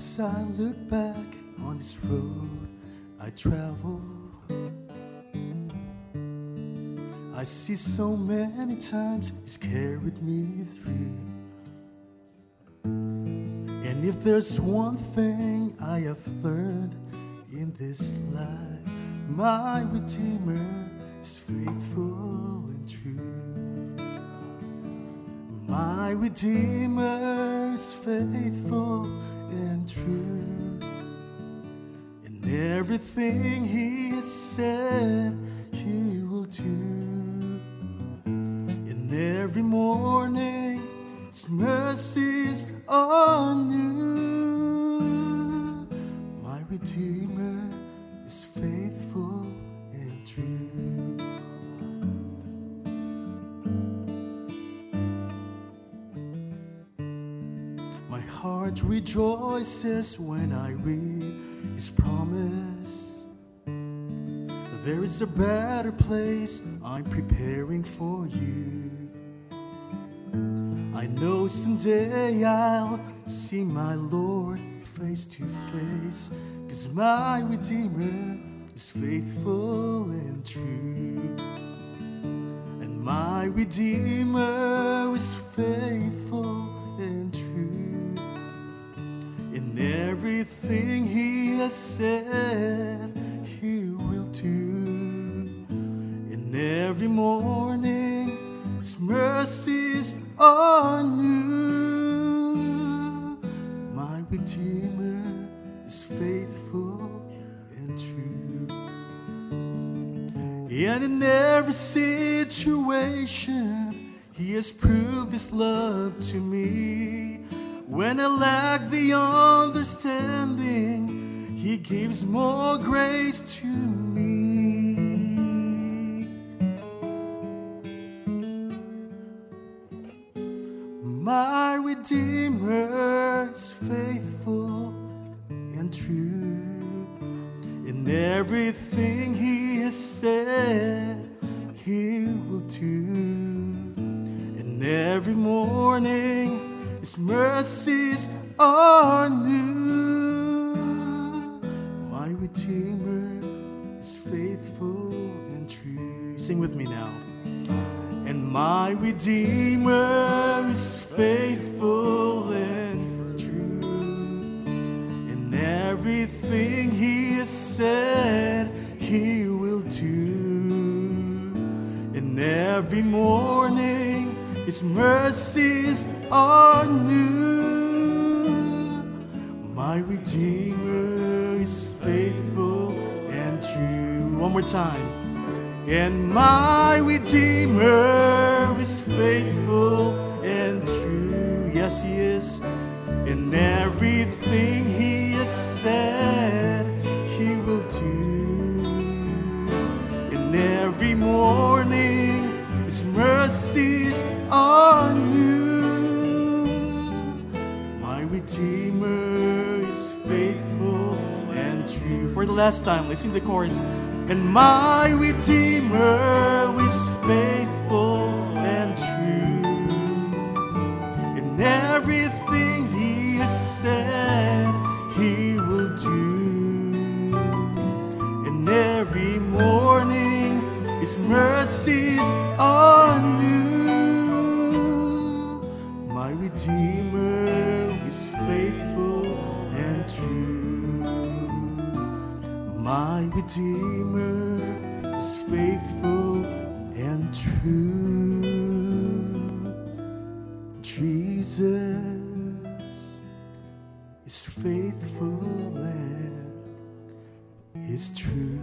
As I look back on this road I travel, I see so many times He's carried me through. And if there's one thing I have learned in this life, my Redeemer is faithful and true. My Redeemer is faithful everything He has said, He will do. And every morning, His mercies are new. My Redeemer is faithful and true. My heart rejoices when I read His promise. There is a better place I'm preparing for you. I know someday I'll see my Lord face to face, cause my Redeemer is faithful and true. And my Redeemer is faithful and true. In everything He has said, Redeemer is faithful and true. And in every situation, He has proved His love to me. When I lack the understanding, He gives more grace to me. My Redeemer is faithful and true. In everything He has said, He will do. And every morning, His mercies are new. My Redeemer is faithful and true. Sing with me now. And my Redeemer is faithful everything He has said, He will do. And every morning, His mercies are new. My Redeemer is faithful and true. One more time. And my Redeemer is faithful and true. Yes, He is. In everything are new. My Redeemer is faithful and true. For the last time, let's sing the chorus. And my Redeemer is faithful and true. In everything He has said, He will do. And every morning, His mercies My Redeemer is faithful and true. Jesus is faithful and is true.